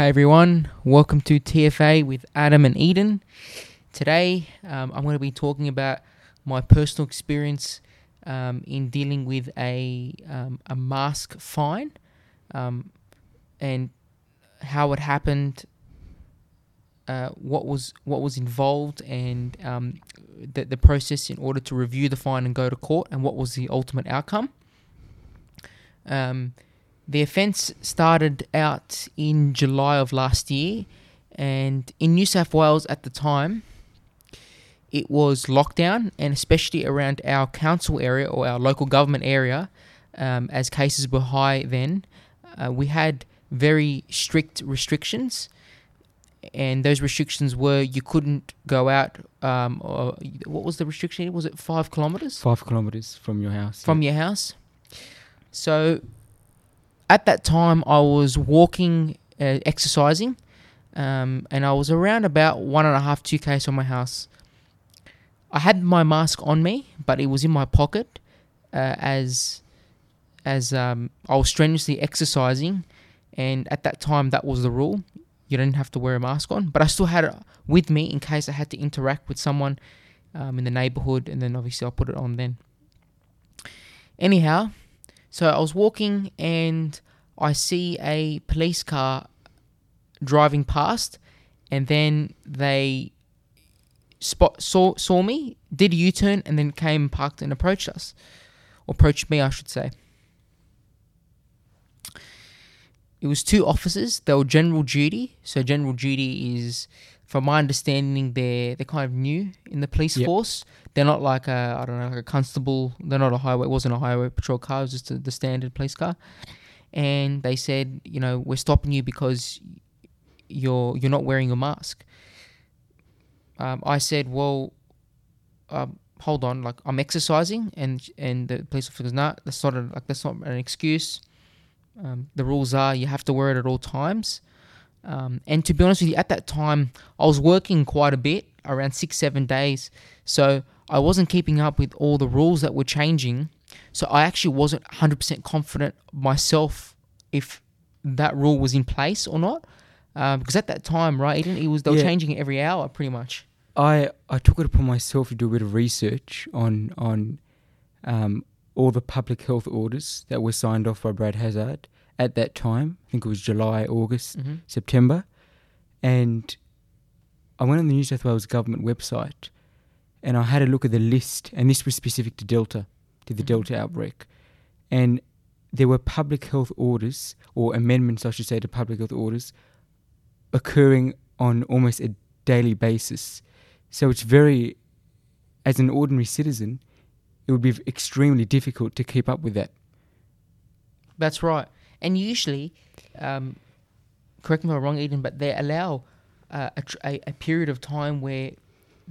Hey everyone, welcome to TFA with Adam and Eden. Today um, I'm going to be talking about my personal experience um, in dealing with a, um, a mask fine um, and how it happened, uh, what was what was involved, and um, the, the process in order to review the fine and go to court, and what was the ultimate outcome. Um, the offence started out in July of last year, and in New South Wales at the time, it was lockdown, and especially around our council area or our local government area, um, as cases were high then, uh, we had very strict restrictions. And those restrictions were you couldn't go out. Um, or, what was the restriction? Was it five kilometers Five kilometers from your house. from your house? So at that time, I was walking, uh, exercising, um, and I was around about one and a half, two k's from my house. I had my mask on me, but it was in my pocket, uh, as as um, I was strenuously exercising, and at that time that was the rule. You didn't have to wear a mask on, but I still had it with me in case I had to interact with someone um, in the neighborhood, and then obviously I'll put it on then. Anyhow, so I was walking and I see a police car driving past, and then they spot saw saw me, did a U turn, and then came parked and approached us, or approached me, I should say. It was two officers. They were general duty. So general duty is, from my understanding, they're they're kind of new in the police Yep. force. They're not like a I don't know like a constable. They're not a highway. It wasn't a highway patrol car. It was just a, the standard police car. And they said, you know, we're stopping you because you're you're not wearing a mask. Um, I said, well, um, hold on, like I'm exercising, and and the police officer goes, nah, that's not a, like that's not an excuse. Um, the rules are you have to wear it at all times. Um, and to be honest with you, at that time I was working quite a bit, around six seven days, so I wasn't keeping up with all the rules that were changing. So I actually wasn't 100% confident myself if that rule was in place or not. Um, because at that time, right, it, it was they were Yeah. changing it every hour pretty much. I I took it upon myself to do a bit of research on on um, all the public health orders that were signed off by Brad Hazzard at that time. I think it was July, August, hmm September, and I went on the New South Wales government website, and I had a look at the list, and this was specific to Delta, to the Mhm. Delta outbreak, and there were public health orders or amendments, I should say, to public health orders occurring on almost a daily basis. So it's very, as an ordinary citizen, it would be extremely difficult to keep up with that. That's right. And usually, um, correct me if I'm wrong, Eden, but they allow uh, a, tr- a, a period of time where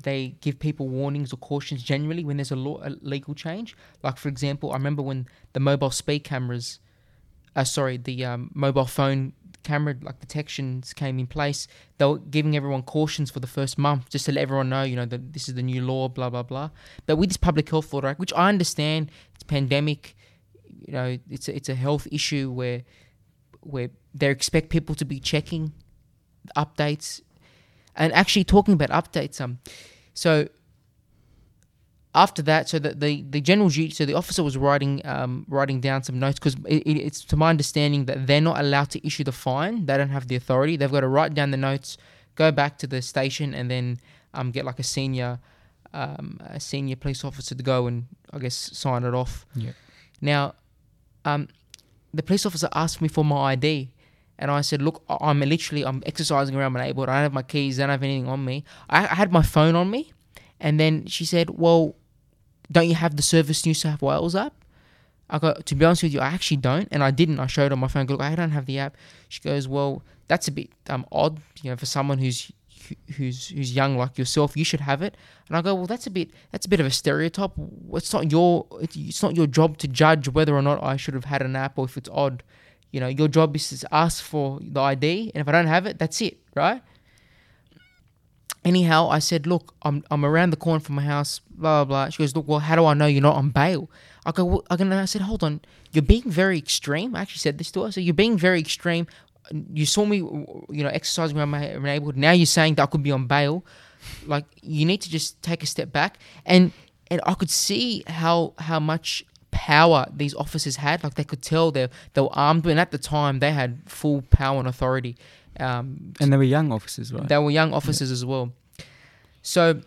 they give people warnings or cautions generally when there's a, law, a legal change. Like, for example, I remember when the mobile speed cameras, uh, sorry, the um, mobile phone camera like detections came in place, they were giving everyone cautions for the first month just to let everyone know, you know, that this is the new law, blah, blah, blah. But with this public health order, which I understand, it's pandemic, you know, it's a, it's a health issue where where they expect people to be checking updates and actually talking about updates. Um, so after that, so the the, the general duty, so the officer was writing um writing down some notes because it, it, it's to my understanding that they're not allowed to issue the fine. They don't have the authority. They've got to write down the notes, go back to the station, and then um get like a senior um a senior police officer to go and I guess sign it off. Yeah. Now, um, the police officer asked me for my ID, and I said, "Look, I'm literally I'm exercising around my neighborhood. I don't have my keys. I don't have anything on me. I, I had my phone on me." And then she said, "Well, don't you have the Service New South Wales app?" I go, "To be honest with you, I actually don't, and I didn't. I showed her my phone. Look, I don't have the app." She goes, "Well, that's a bit um odd, you know, for someone who's." Who's who's young like yourself? You should have it, and I go. Well, that's a bit that's a bit of a stereotype. It's not your it's not your job to judge whether or not I should have had an app or if it's odd. You know, your job is to ask for the ID, and if I don't have it, that's it, right? Anyhow, I said, look, I'm I'm around the corner from my house, blah blah blah. She goes, look, well, how do I know you're not on bail? I go, well, I go, I said, hold on, you're being very extreme. I actually said this to her. So you're being very extreme. you saw me, you know, exercising around my my neighborhood. Now you're saying that I could be on bail. Like you need to just take a step back and and I could see how how much power these officers had. Like they could tell they they were armed, and at the time they had full power and authority. Um, And they were young officers, right? they were young officers as well. So,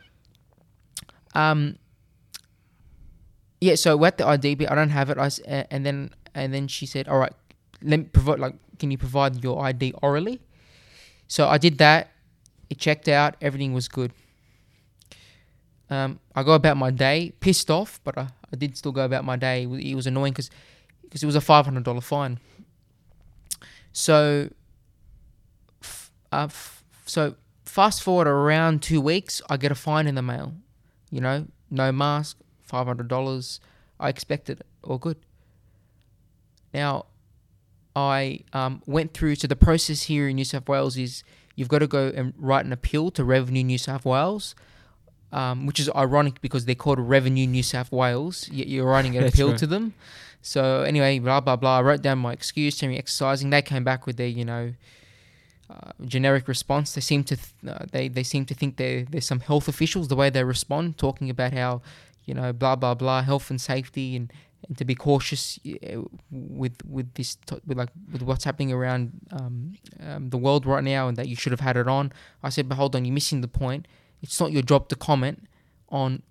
um, yeah. So we're at the ID. I don't have it. I and then and then she said, "All right, let me provide. Like, can you provide your ID orally?" So I did that. It checked out. Everything was good. Um, I go about my day, pissed off, but I, I did still go about my day. It was, annoying because it was a five hundred dollar fine. So, f- uh, f- so fast forward around two weeks, I get a fine in the mail. You know, no mask, five hundred dollars. I expected it. All good. Now, I um, went through. So the process here in New South Wales is you've got to go and write an appeal to Revenue New South Wales. Um, which is ironic because they're called Revenue New South Wales. Yet you're writing an appeal right. to them. So anyway, blah blah blah. I wrote down my excuse, telling me exercising. They came back with their, you know, uh, generic response. They seem to th- uh, they they seem to think they there's some health officials the way they respond, talking about how, you know, blah blah blah, health and safety, and, and to be cautious uh, with with this t- with like with what's happening around um, um, the world right now, and that you should have had it on. I said, but hold on, you're missing the point. It's not your job to comment on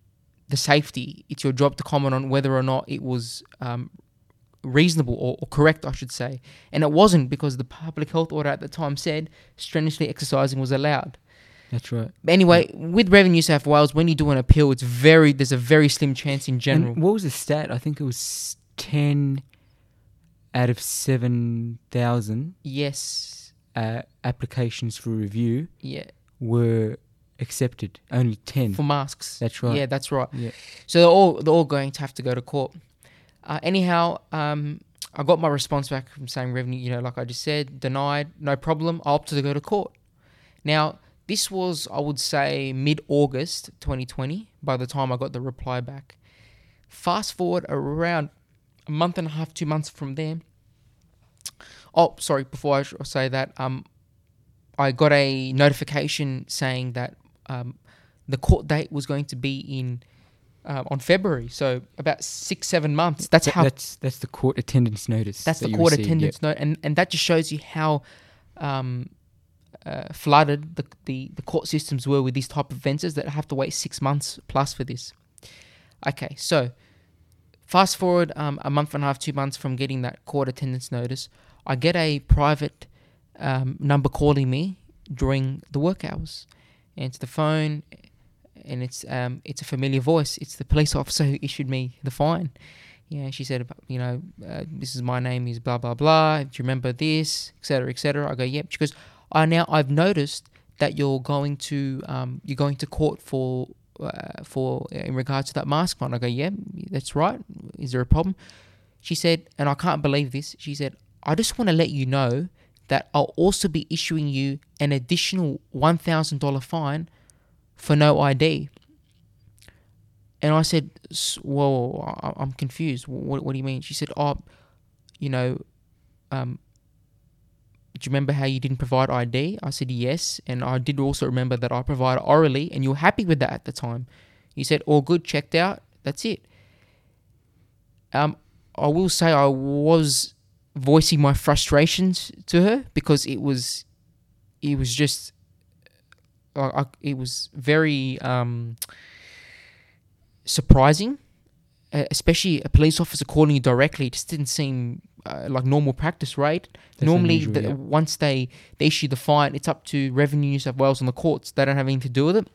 the safety. It's your job to comment on whether or not it was um, reasonable or, or correct, I should say. And it wasn't because the public health order at the time said strenuously exercising was allowed. That's right. But anyway, with Revenue New South Wales, when you do an appeal, it's very there's a very slim chance in general. And what was the stat? I think it was ten out of seven thousand yes, uh, applications for review yeah, were accepted. Only ten. for masks. That's right. Yeah, that's right. Yeah. So they're all they're all going to have to go to court. Uh, anyhow, um, I got my response back from saying revenue. You know, like I just said, denied, no problem. I opted to go to court. Now this was, I would say, mid August 2020. By the time I got the reply back, fast forward around a month and a half, two months from there. Oh, sorry. Before I say that, um, I got a notification saying that um, the court date was going to be in uh, on February, so about six, seven months. That's Th- how. That's that's the court attendance notice. That's that the court received, attendance note, and and that just shows you how um, uh, flooded the, the the court systems were with these type of offences that have to wait six months plus for this. Okay, so fast forward um, a month and a half, two months from getting that court attendance notice, I get a private um, number calling me during the work hours. Answer the phone, and it's um, it's a familiar voice. It's the police officer who issued me the fine. Yeah, she said, you know, uh, this is my name is blah blah blah. Do you remember this, etc. etc. I go, yep. She goes, I now I've noticed that you're going to um, you're going to court for uh, for in regards to that mask fine. I go, yeah, that's right. Is there a problem? She said, and I can't believe this. She said, I just want to let you know that I'll also be issuing you an additional one thousand dollar fine for no ID. And I said, "S- "Whoa, I'm confused. What, what do you mean?" She said, "Oh, you know, um, do you remember how you didn't provide ID?" I said, "Yes," and I did also remember that I provided orally, and you were happy with that at the time. You said, "All good, checked out. That's it." Um, I will say I was voicing my frustrations to her because it was, it was just, I, I, it was very um, surprising, uh, especially a police officer calling you directly. It just didn't seem uh, like normal practice, right? That's Normally, unusual, the, yeah. once they, they issue the fine, it's up to Revenue New South Wales and the courts. They don't have anything to do with it.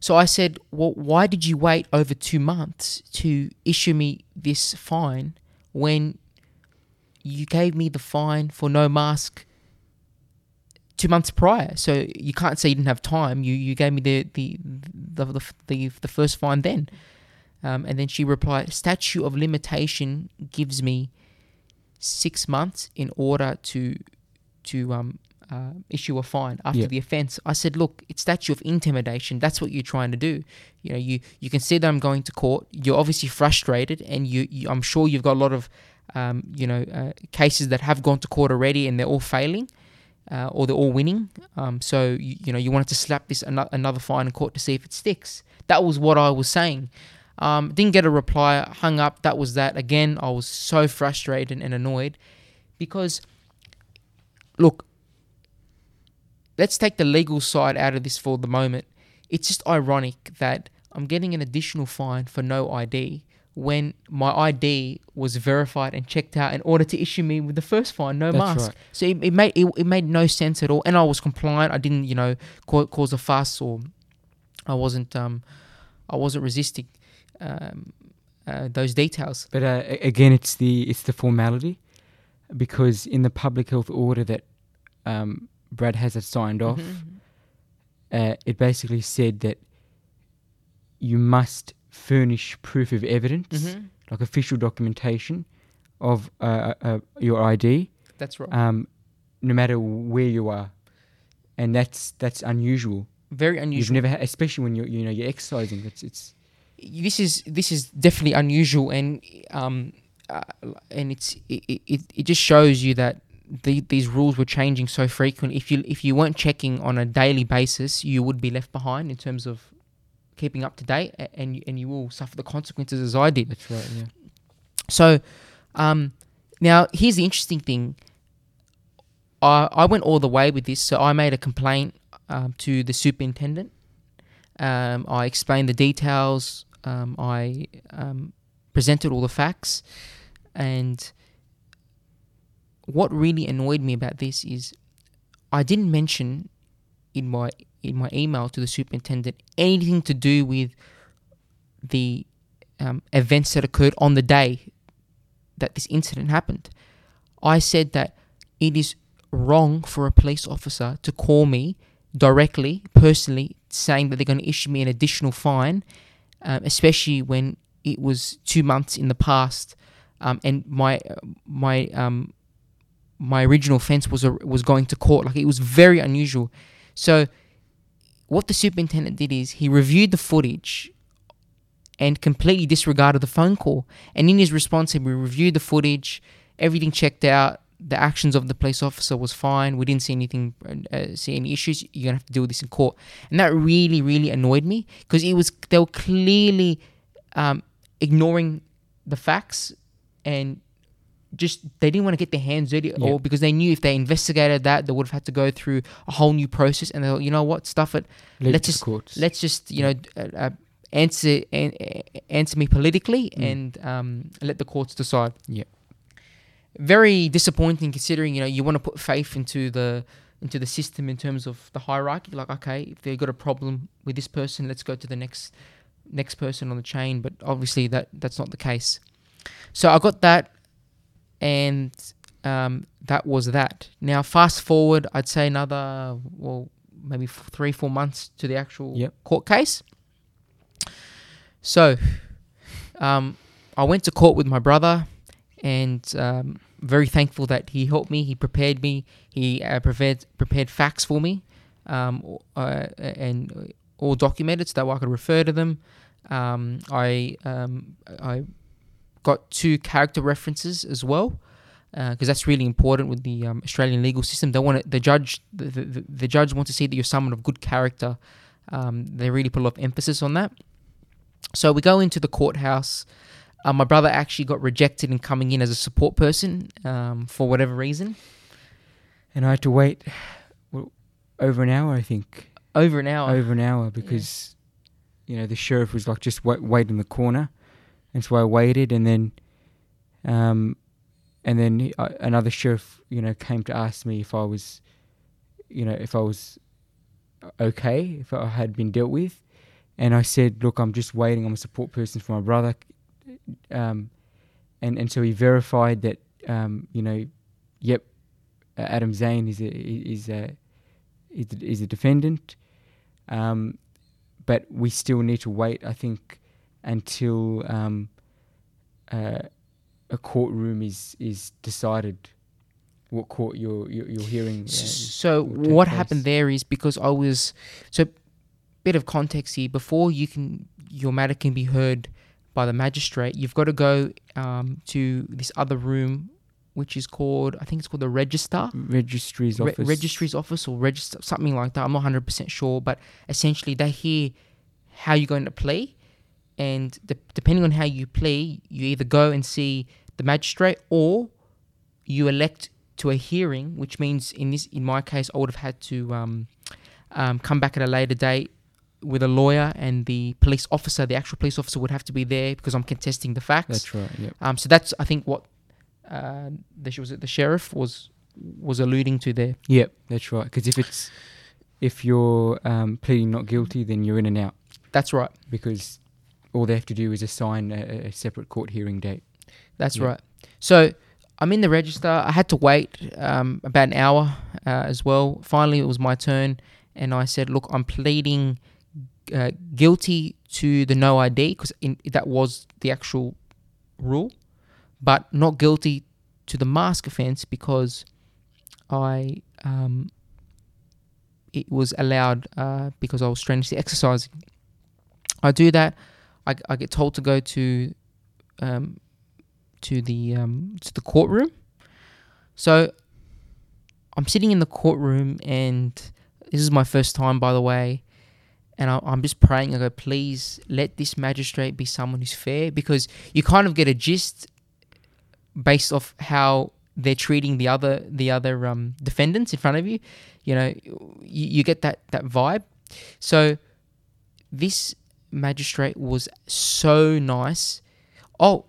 So I said, well, why did you wait over two months to issue me this fine when you gave me the fine for no mask two months prior? So you can't say you didn't have time. You you gave me the the the the, the, the first fine then. Um, and then she replied, statute of limitation gives me six months in order to to um, uh, issue a fine after the offence. I said, look, it's statute of intimidation. That's what you're trying to do. You know, you you can see that I'm going to court. You're obviously frustrated, and you, you I'm sure you've got a lot of um, you know, uh, cases that have gone to court already and they're all failing. Uh, or they're all winning. Um, so you, you know you wanted to slap this ano- another fine in court to see if it sticks. That was what I was saying. Um, didn't get a reply. Hung up. That was that. Again, I was so frustrated and annoyed because, look, let's take the legal side out of this for the moment. It's just ironic that I'm getting an additional fine for no ID when my ID was verified and checked out in order to issue me with the first fine, no That's mask. right. So it, it made it, it made no sense at all, and I was compliant. I didn't, you know, ca- cause a fuss or I wasn't um I wasn't resisting um, uh, those details. But uh, again, it's the it's the formality, because in the public health order that um, Brad Hazzard signed off, Mhm. uh, it basically said that you must furnish proof of evidence, Mhm. like official documentation of uh, uh, your ID, That's right. um, no matter where you are, and that's that's unusual. Very unusual. You've never, ha- especially when you're you know you're exercising. It's it's this is this is definitely unusual, and um uh, and it's it, it, it just shows you that. The, these rules were changing so frequently. If you if you weren't checking on a daily basis, you would be left behind in terms of keeping up to date, and you, and you will suffer the consequences as I did. that's right. Yeah. So, um, now here's the interesting thing. I I went all the way with this, so I made a complaint um, to the superintendent. Um, I explained the details. Um, I um, presented all the facts, and what really annoyed me about this is I didn't mention in my in my email to the superintendent anything to do with the um, events that occurred on the day that this incident happened. I said that it is wrong for a police officer to call me directly, personally, saying that they're going to issue me an additional fine, um, especially when it was two months in the past, um, and my my um, my original offence was a, was going to court. Like it was very unusual. So, what the superintendent did is he reviewed the footage and completely disregarded the phone call. And in his response, he reviewed the footage, everything checked out. The actions of the police officer was fine. We didn't see anything, uh, see any issues. You're gonna have to deal with this in court, and that really, really annoyed me because it was they were clearly um, ignoring the facts and just they didn't want to get their hands dirty at Yeah. all because they knew if they investigated that they would have had to go through a whole new process and they thought, you know what, stuff it. Let's it to just- courts. Let's just you know uh, uh, answer an, answer me politically Mm. and um, let the courts decide. Yeah. Very disappointing considering you know you want to put faith into the into the system in terms of the hierarchy. Like okay, if they've got a problem with this person, let's go to the next next person on the chain. But obviously that that's not the case. So I got that, and um, that was that. Now fast forward, I'd say another well maybe f- three four months to the actual Yep. court case. So, um, I went to court with my brother, and um, very thankful that he helped me. He prepared me. He uh, prepared prepared facts for me, um, uh, and all documented so that I could refer to them. Um, I um, I got two character references as well because that's really important with the um, Australian legal system. They want the judge the, the, the judge wants to see that you're someone of good character. Um, they really put a lot of emphasis on that. So we go into the courthouse. Uh, my brother actually got rejected in coming in as a support person um, for whatever reason. and I had to wait well, over an hour, I think. Over an hour. over an hour because you know the sheriff was like just wait, wait in the corner, and so I waited, and then, um, and then he, uh, another sheriff, you know, came to ask me if I was, you know, if I was okay, if I had been dealt with, and I said, look, I'm just waiting. I'm a support person for my brother, um, and and so he verified that, um, you know, yep, uh, Adam Zane is a is a is a, is a defendant. Um, but we still need to wait, I think, until um, uh, a courtroom is is decided what court you're you're, you're hearing. Uh, So what place. happened there is because I was so bit of context here before you can your matter can be heard by the magistrate, you've got to go um, to this other room, which is called I think it's called the register. Registry's Re- office. registry's office or register something like that. I'm not hundred percent sure, but essentially they hear how you're going to plea, and de- depending on how you plea, you either go and see the magistrate or you elect to a hearing, which means in this in my case I would have had to um, um, come back at a later date with a lawyer and the police officer, the actual police officer would have to be there because I'm contesting the facts. That's right. Yep. Um, so that's I think what uh, the was it the sheriff was was alluding to there. Yep. That's right. Because if it's if you're um, pleading not guilty, then you're in and out That's right. because all they have to do is assign a, a separate court hearing date. That's Yeah. right. So I'm in the register. I had to wait um, about an hour uh, as well. Finally, it was my turn, and I said, "Look, I'm pleading uh, guilty to the no ID because that was the actual rule, but not guilty to the mask offence because I um, it was allowed uh, because I was strenuously exercising. I do that. I, I get told to go to um, to the um, to the courtroom. So I'm sitting in the courtroom, and this is my first time, by the way. And I, I'm just praying. I go, please let this magistrate be someone who's fair, because you kind of get a gist based off how they're treating the other the other um, defendants in front of you. You know, you, you get that that vibe. So this magistrate was so nice. Oh,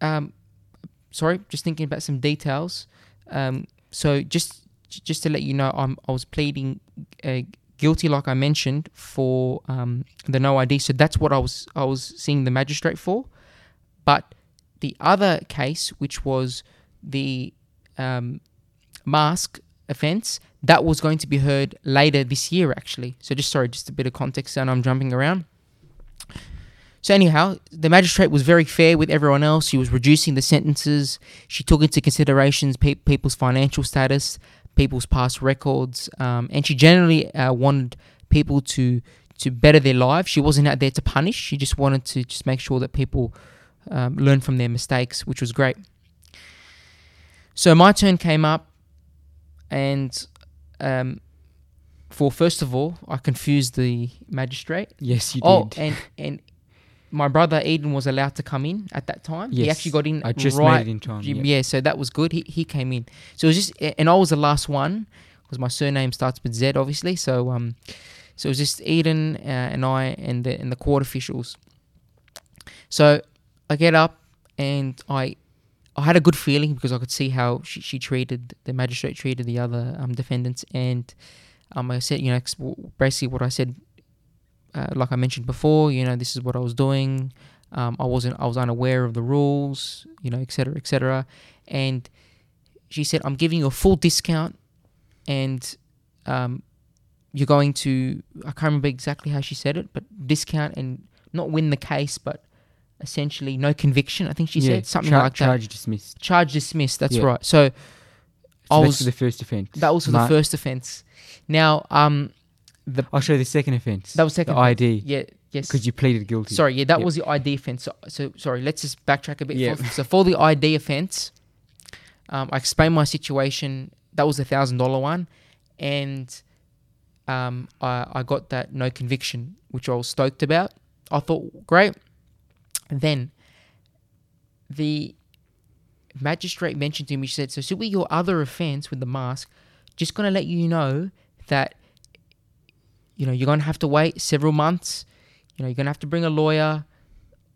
um, sorry, just thinking about some details. Um, so just just to let you know, I'm I was pleading uh, guilty, like I mentioned, for um, the no ID. So that's what I was I was seeing the magistrate for. But the other case, which was the um, mask offence, that was going to be heard later this year, actually. So just sorry, just a bit of context, and I'm jumping around. So anyhow, the magistrate was very fair with everyone else. She was reducing the sentences. She took into considerations pe- people's financial status, people's past records, um, and she generally uh, wanted people to to better their lives. She wasn't out there to punish. She just wanted to just make sure that people um, learn from their mistakes, which was great. So my turn came up, and um, for first of all, I confused the magistrate. Yes, you Oh, did. and and my brother Eden was allowed to come in at that time. He actually got in I just right. made it in time. yeah. yeah. so that was good. He he came in. So it was just, and I was the last one because my surname starts with Z, obviously. So um, so it was just Eden uh, and I and the and the court officials. So I get up and I I had a good feeling because I could see how she, she treated the magistrate treated the other um, defendants. And um I said you know basically what I said uh, like I mentioned before you know this is what I was doing. Um, I wasn't I was unaware of the rules you know etc etc and she said I'm giving you a full discount and um, you're going to I can't remember exactly how she said it but discount and not win the case but essentially no conviction I think she Yeah, said something char- like that charge dismissed. charge dismissed. That's Yeah. right. So So I was- for the first offence. that was for the first offence. Now, um, the I'll show you the second offence. that was second. the ID Yeah. Yes. because you pleaded guilty. Sorry. Yeah, that Yep. was the ID offence. So, so sorry. Let's just backtrack a bit. Yeah. For- so for the ID offence, um, I explained my situation. That was a thousand dollar one, and um, I I got that no conviction, which I was stoked about. I thought great. Then the magistrate mentioned to me, she said, So, Subi, your other offense with the mask, just going to let you know that, you know, you're going to have to wait several months. You know, you're going to have to bring a lawyer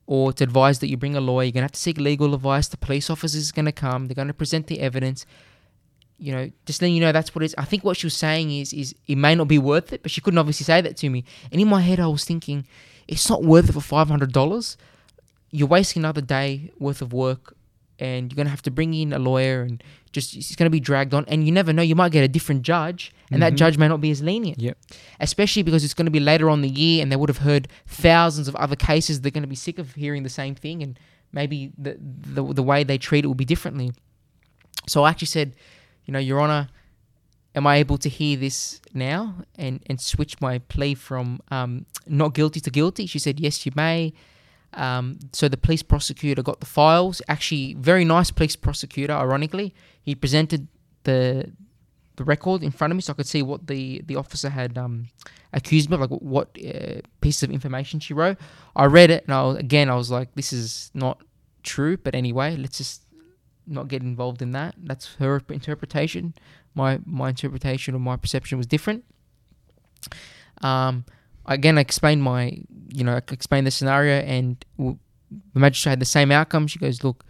or it's advised that you bring a lawyer. You're going to have to seek legal advice. The police officer is going to come. They're going to present the evidence. You know, just letting you know that's what it is. I think what she was saying is, is it may not be worth it, but she couldn't obviously say that to me. And in my head, I was thinking, it's not worth it for five hundred dollars. You're wasting another day worth of work, and you're gonna have to bring in a lawyer, and just it's gonna be dragged on. And you never know, you might get a different judge, and that Mhm. judge may not be as lenient. Yep. Especially because it's gonna be later on the year, and they would have heard thousands of other cases. They're gonna be sick of hearing the same thing, and maybe the the, the way they treat it will be differently. So I actually said, you know, Your Honor, am I able to hear this now and, and switch my plea from um, not guilty to guilty? She said, yes, you may. Um, so the police prosecutor got the files. Actually, very nice police prosecutor. Ironically, he presented the the record in front of me, so I could see what the the officer had um, accused me of, like what uh, piece of information she wrote. I read it, and I was, again I was like, this is not true. But anyway, let's just not get involved in that. That's her interpretation. My my interpretation or my perception was different. Um, again, I explained my, you know, I explained the scenario, and w- the magistrate had the same outcome. She goes, look,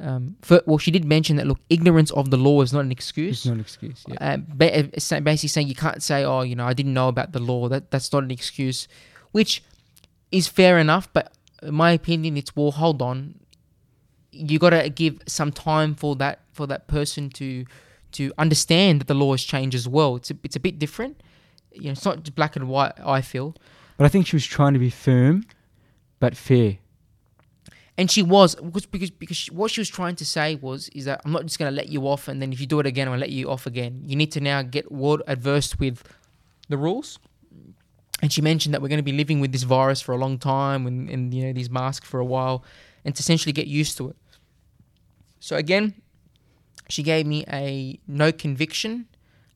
um, for, well, she did mention that look, ignorance of the law is not an excuse. It's not an excuse. Yeah. Uh, ba- uh, basically saying you can't say, oh, you know, I didn't know about the law. That that's not an excuse, which is fair enough. But in my opinion, it's well, hold on, you got to give some time for that for that person to to understand that the law has changed as well. It's a, it's a bit different. You know, it's not just black and white. I feel, But I think she was trying to be firm, but fair. and she was because because because she, what she was trying to say was is that I'm not just going to let you off, and then if you do it again, I'm going to let you off again. You need to now get word adverse with the rules. And she mentioned that we're going to be living with this virus for a long time, and, and you know these masks for a while, and to essentially get used to it. So again, she gave me a no conviction,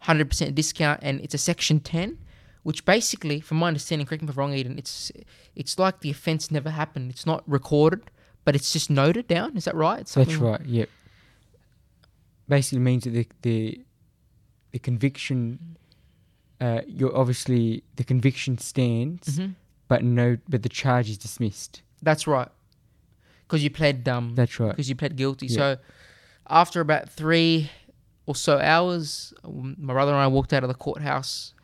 hundred percent discount, and it's a section ten, which basically, from my understanding, correct me if I'm wrong, Eden, it's it's like the offence never happened. It's not recorded, but it's just noted down. Is that right? That's right. Yep. Basically means that the the, the conviction, uh, you're obviously the conviction stands, Mhm. but no, but the charge is dismissed. That's right. Because you pled um That's right. because you pled guilty. Yeah. So after about three or so hours, um, my brother and I walked out of the courthouse,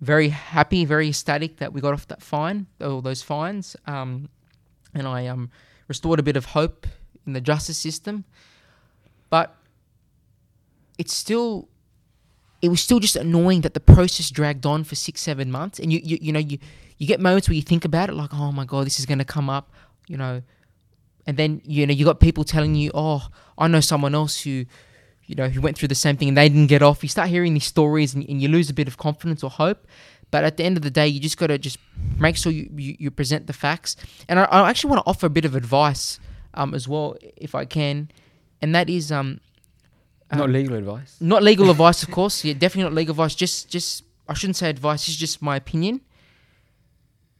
very happy, very ecstatic that we got off that fine, all those fines, um, and I um restored a bit of hope in the justice system. But it's still. It was still just annoying that the process dragged on for six, seven months, and you, you, you know, you, you get moments where you think about it, like, oh my god, this is going to come up, you know, and then you know you got people telling you, "Oh, I know someone else who, you know, who went through the same thing and they didn't get off." You start hearing these stories and, and you lose a bit of confidence or hope. But at the end of the day, you just got to just make sure you, you, you present the facts. And I, I actually want to offer a bit of advice um, as well, if I can, and that is um, Not um, legal advice. not legal advice, of course. Yeah, definitely not legal advice. Just, just I shouldn't say advice. It's just my opinion.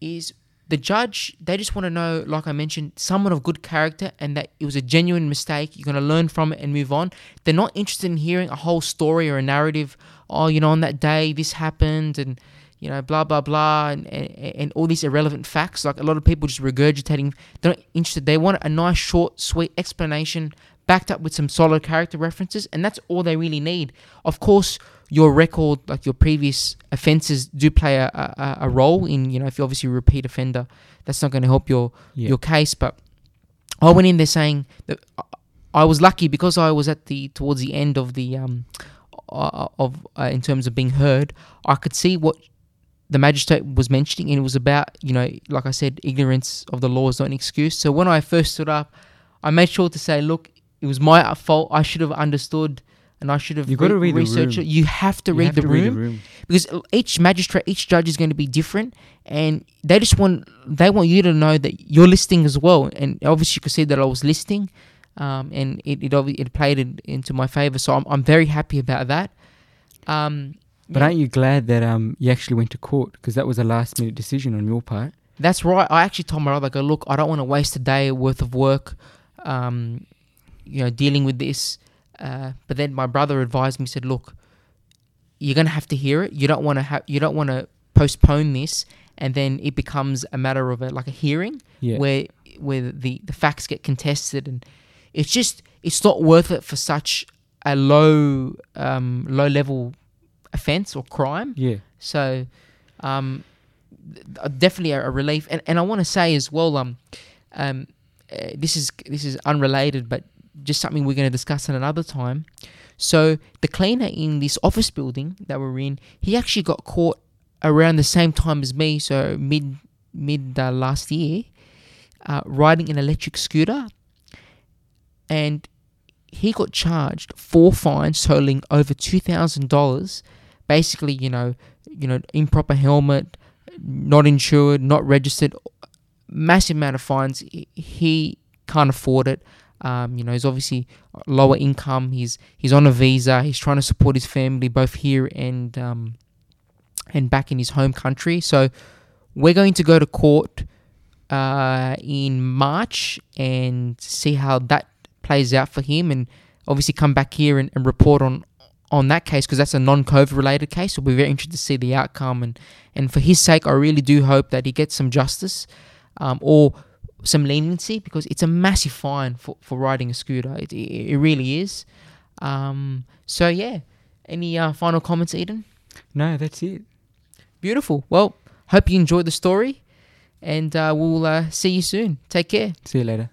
Is the judge? They just want to know, like I mentioned, someone of good character, and that it was a genuine mistake. You're gonna learn from it and move on. They're not interested in hearing a whole story or a narrative. Oh, you know, on that day this happened, and you know, blah blah blah, and, and, and all these irrelevant facts. Like a lot of people just regurgitating. They're not interested. They want a nice, short, sweet explanation backed up with some solid character references, and that's all they really need. Of course, your record, like your previous offences, do play a, a, a role in, you know, if you're obviously a repeat offender, that's not going to help your Yeah. your case. But I went in there saying that I- was lucky because I was at the towards the end of the um of uh, in terms of being heard. I could see what the magistrate was mentioning, and it was about you know, like I said, ignorance of the law is not an excuse. So when I first stood up, I made sure to say, look, it was my fault. I should have understood. And I should have You gotta read the researched room. it. You have to You read, have the, to room read the room. because each magistrate, each judge is going to be different, and they just want they want you to know that you're listing as well. And obviously, you could see that I was listing, um, and it it, it played it into my favor. So I'm I'm very happy about that. Um, But yeah, aren't you glad that um you actually went to court because that was a last minute decision on your part? that's right. I actually told my brother, I go, look, I don't want to waste a day worth of work, um, you know, dealing with this. Uh, but then my brother advised me, said, look, you're gonna have to hear it. You don't want to have, you don't want to postpone this, and then it becomes a matter of a, like a hearing Yeah. where where the the facts get contested, and it's just it's not worth it for such a low um, low level offense or crime. yeah. So, um, definitely a, a relief. And, and I want to say as well, um, um, uh, this is this is unrelated, but just something we're going to discuss at another time. So the cleaner in this office building that we're in, he actually got caught around the same time as me, so mid mid uh, last year, uh, riding an electric scooter, and he got charged four fines totaling over two thousand dollars. Basically, you know, you know, improper helmet, not insured, not registered, massive amount of fines. He- He can't afford it. Um, you know, he's obviously lower income. He's he's on a visa. He's trying to support his family both here and um, and back in his home country. So we're going to go to court uh, in March and see how that plays out for him, and obviously come back here and, and report on on that case because that's a non-COVID related case. So we're very interested to see the outcome, and and for his sake, I really do hope that he gets some justice um, or some leniency because it's a massive fine for, for riding a scooter. It, it, it really is. Um, so yeah, any uh, final comments, Eden? No, that's it. Beautiful. Well, hope you enjoyed the story, and uh, we'll uh, see you soon. Take care. See you later.